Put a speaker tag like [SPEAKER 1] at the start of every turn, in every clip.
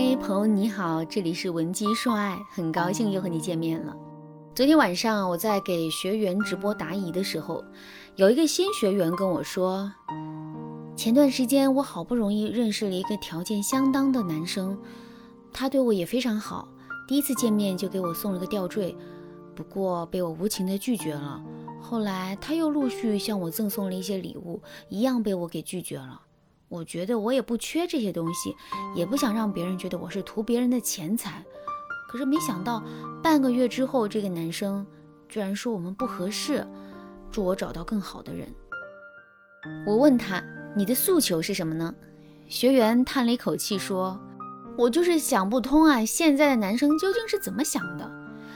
[SPEAKER 1] 嗨，朋友你好，这里是文姬说爱，很高兴又和你见面了。昨天晚上我在给学员直播答疑的时候，有一个新学员跟我说，前段时间我好不容易认识了一个条件相当的男生，他对我也非常好，第一次见面就给我送了个吊坠，不过被我无情的拒绝了。后来他又陆续向我赠送了一些礼物，一样被我给拒绝了。我觉得我也不缺这些东西，也不想让别人觉得我是图别人的钱财。可是没想到半个月之后，这个男生居然说我们不合适，祝我找到更好的人。我问他：“你的诉求是什么呢？”学员叹了一口气说：“我就是想不通啊，现在的男生究竟是怎么想的？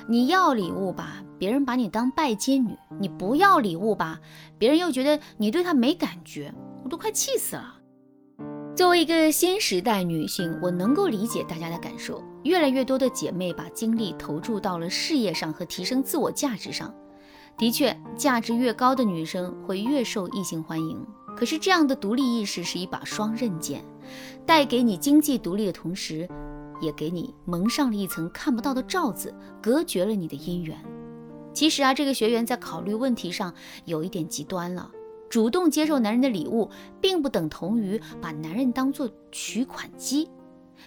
[SPEAKER 1] 你要礼物吧，别人把你当拜金女；你不要礼物吧，别人又觉得你对他没感觉。我都快气死了。”作为一个新时代女性，我能够理解大家的感受。越来越多的姐妹把精力投注到了事业上和提升自我价值上。的确，价值越高的女生会越受异性欢迎。可是，这样的独立意识是一把双刃剑，带给你经济独立的同时，也给你蒙上了一层看不到的罩子，隔绝了你的姻缘。其实啊，这个学员在考虑问题上有一点极端了。主动接受男人的礼物，并不等同于把男人当做取款机。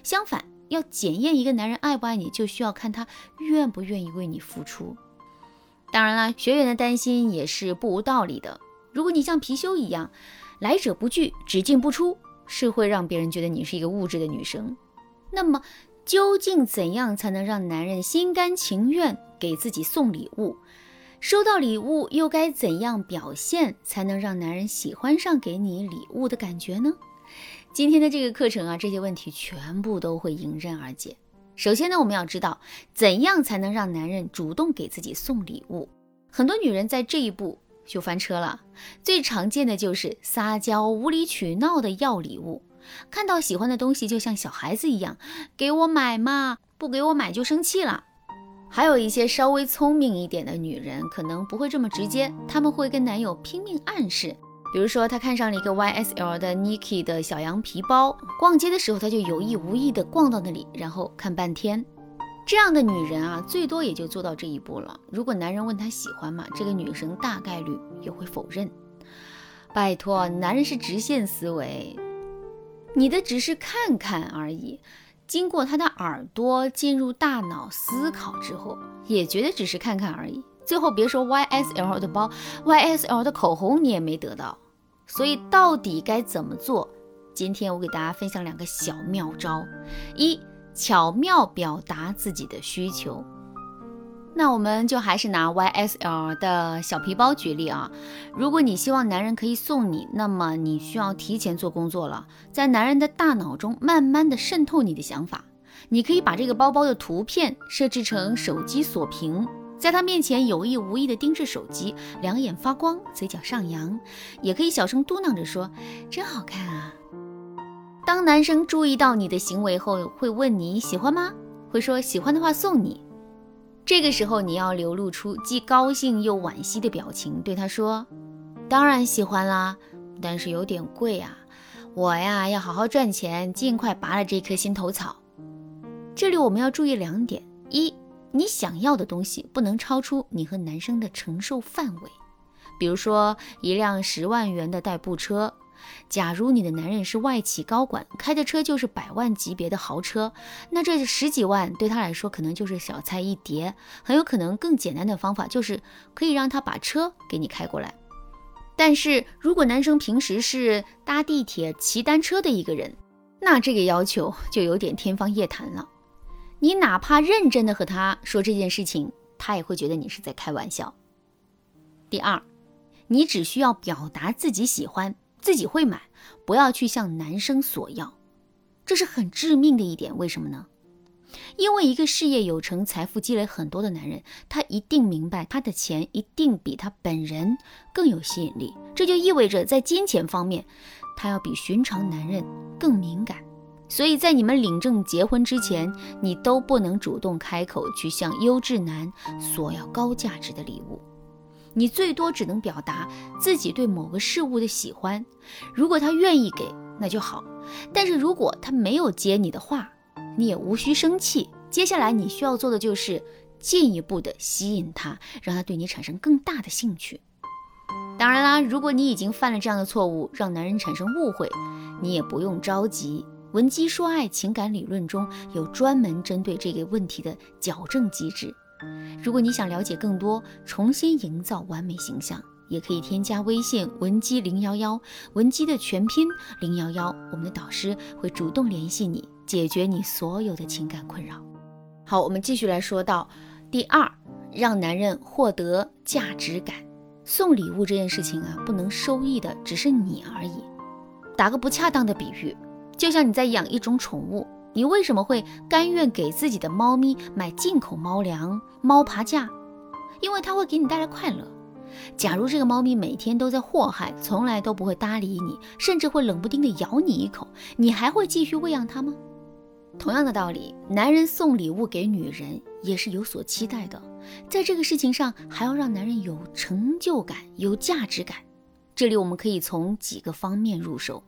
[SPEAKER 1] 相反，要检验一个男人爱不爱你，就需要看他愿不愿意为你付出。当然了，学员的担心也是不无道理的。如果你像貔貅一样来者不拒、只进不出，是会让别人觉得你是一个物质的女生。那么，究竟怎样才能让男人心甘情愿给自己送礼物？收到礼物又该怎样表现才能让男人喜欢上给你礼物的感觉呢？今天的这个课程啊，这些问题全部都会迎刃而解。首先呢，我们要知道怎样才能让男人主动给自己送礼物。很多女人在这一步就翻车了。最常见的就是撒娇、无理取闹的要礼物，看到喜欢的东西就像小孩子一样，给我买嘛，不给我买就生气了。还有一些稍微聪明一点的女人，可能不会这么直接，他们会跟男友拼命暗示。比如说，她看上了一个 YSL 的 Niki 的小羊皮包，逛街的时候，她就有意无意的逛到那里，然后看半天。这样的女人啊，最多也就做到这一步了。如果男人问她喜欢吗，这个女生大概率也会否认。拜托，男人是直线思维，你的只是看看而已。经过他的耳朵进入大脑思考之后，也觉得只是看看而已。最后别说 YSL 的包，YSL 的口红你也没得到。所以到底该怎么做？今天我给大家分享两个小妙招：一，巧妙表达自己的需求。那我们就还是拿 YSL 的小皮包举例啊。如果你希望男人可以送你，那么你需要提前做工作了，在男人的大脑中慢慢的渗透你的想法。你可以把这个包包的图片设置成手机锁屏，在他面前有意无意的盯着手机，两眼发光，嘴角上扬，也可以小声嘟囔着说：“真好看啊。”当男生注意到你的行为后，会问你喜欢吗？会说喜欢的话送你。这个时候，你要流露出既高兴又惋惜的表情，对他说：“当然喜欢啦，但是有点贵啊，我呀要好好赚钱，尽快拔了这颗心头草。”这里我们要注意两点：一，你想要的东西不能超出你和男生的承受范围，比如说一辆十万元的代步车。假如你的男人是外企高管，开的车就是百万级别的豪车，那这十几万对他来说可能就是小菜一碟，很有可能更简单的方法就是可以让他把车给你开过来。但是如果男生平时是搭地铁、骑单车的一个人，那这个要求就有点天方夜谭了。你哪怕认真的和他说这件事情，他也会觉得你是在开玩笑。第二，你只需要表达自己喜欢。自己会买，不要去向男生索要，这是很致命的一点。为什么呢？因为一个事业有成、财富积累很多的男人，他一定明白他的钱一定比他本人更有吸引力。这就意味着在金钱方面，他要比寻常男人更敏感。所以在你们领证结婚之前，你都不能主动开口去向优质男索要高价值的礼物。你最多只能表达自己对某个事物的喜欢，如果他愿意给，那就好；但是如果他没有接你的话，你也无需生气。接下来你需要做的就是进一步的吸引他，让他对你产生更大的兴趣。当然啦，如果你已经犯了这样的错误，让男人产生误会，你也不用着急。文姬说爱情感理论中有专门针对这个问题的矫正机制。如果你想了解更多，重新营造完美形象，也可以添加微信文姬零幺幺，文姬的全拼零幺幺，我们的导师会主动联系你，解决你所有的情感困扰。好，我们继续来说到第二，让男人获得价值感。送礼物这件事情啊，不能收益的只是你而已。打个不恰当的比喻，就像你在养一种宠物，你为什么会甘愿给自己的猫咪买进口猫粮、猫爬架？因为它会给你带来快乐。假如这个猫咪每天都在祸害，从来都不会搭理你，甚至会冷不丁的咬你一口，你还会继续喂养它吗？同样的道理，男人送礼物给女人也是有所期待的。在这个事情上，还要让男人有成就感、有价值感。这里我们可以从几个方面入手：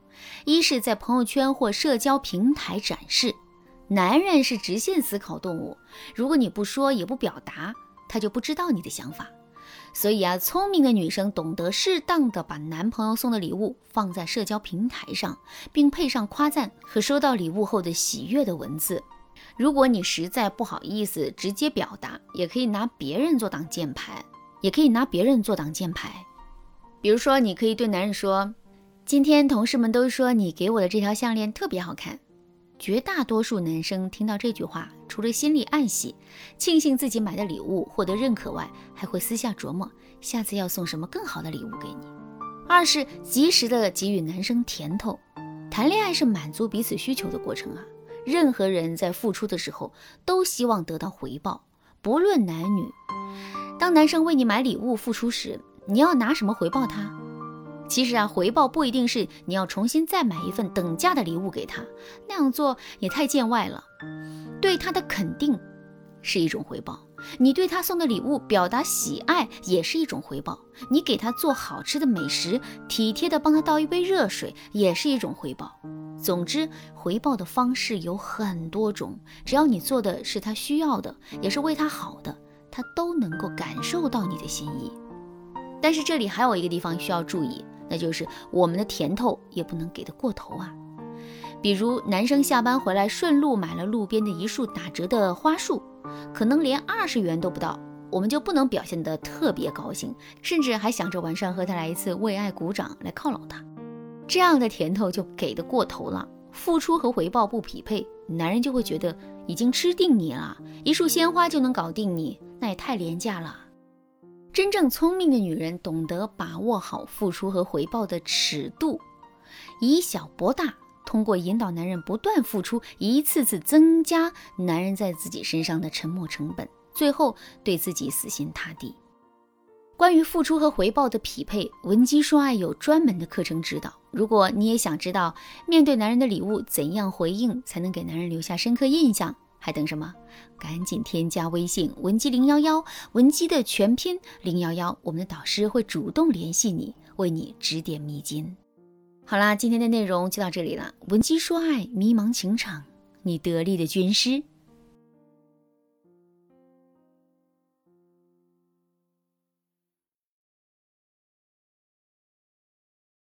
[SPEAKER 1] 一是在朋友圈或社交平台展示。男人是直线思考动物，如果你不说也不表达，他就不知道你的想法。所以啊，聪明的女生懂得适当的把男朋友送的礼物放在社交平台上，并配上夸赞和收到礼物后的喜悦的文字。如果你实在不好意思直接表达，也可以拿别人做挡箭牌，也可以拿别人做挡箭牌。比如说，你可以对男人说：“今天同事们都说你给我的这条项链特别好看。”绝大多数男生听到这句话，除了心里暗喜，庆幸自己买的礼物获得认可外，还会私下琢磨下次要送什么更好的礼物给你。二是及时的给予男生甜头，谈恋爱是满足彼此需求的过程啊。任何人在付出的时候都希望得到回报，不论男女。当男生为你买礼物付出时，你要拿什么回报他？其实啊，回报不一定是你要重新再买一份等价的礼物给他，那样做也太见外了。对他的肯定是一种回报，你对他送的礼物表达喜爱也是一种回报，你给他做好吃的美食，体贴的帮他倒一杯热水也是一种回报。总之，回报的方式有很多种，只要你做的是他需要的，也是为他好的，他都能够感受到你的心意。但是这里还有一个地方需要注意。那就是我们的甜头也不能给的过头啊，比如男生下班回来顺路买了路边的一束打折的花束，可能连二十元都不到，我们就不能表现得特别高兴，甚至还想着晚上和他来一次为爱鼓掌来犒劳他，这样的甜头就给的过头了，付出和回报不匹配，男人就会觉得已经吃定你了，一束鲜花就能搞定你，那也太廉价了。真正聪明的女人懂得把握好付出和回报的尺度，以小博大，通过引导男人不断付出，一次次增加男人在自己身上的沉没成本，最后对自己死心塌地。关于付出和回报的匹配，文姬说爱有专门的课程指导。如果你也想知道面对男人的礼物怎样回应，才能给男人留下深刻印象。还等什么？赶紧添加微信文姬零幺幺，文姬的全拼零幺幺，我们的导师会主动联系你，为你指点迷津。好啦，今天的内容就到这里了。文姬说爱，迷茫情场，你得力的军师。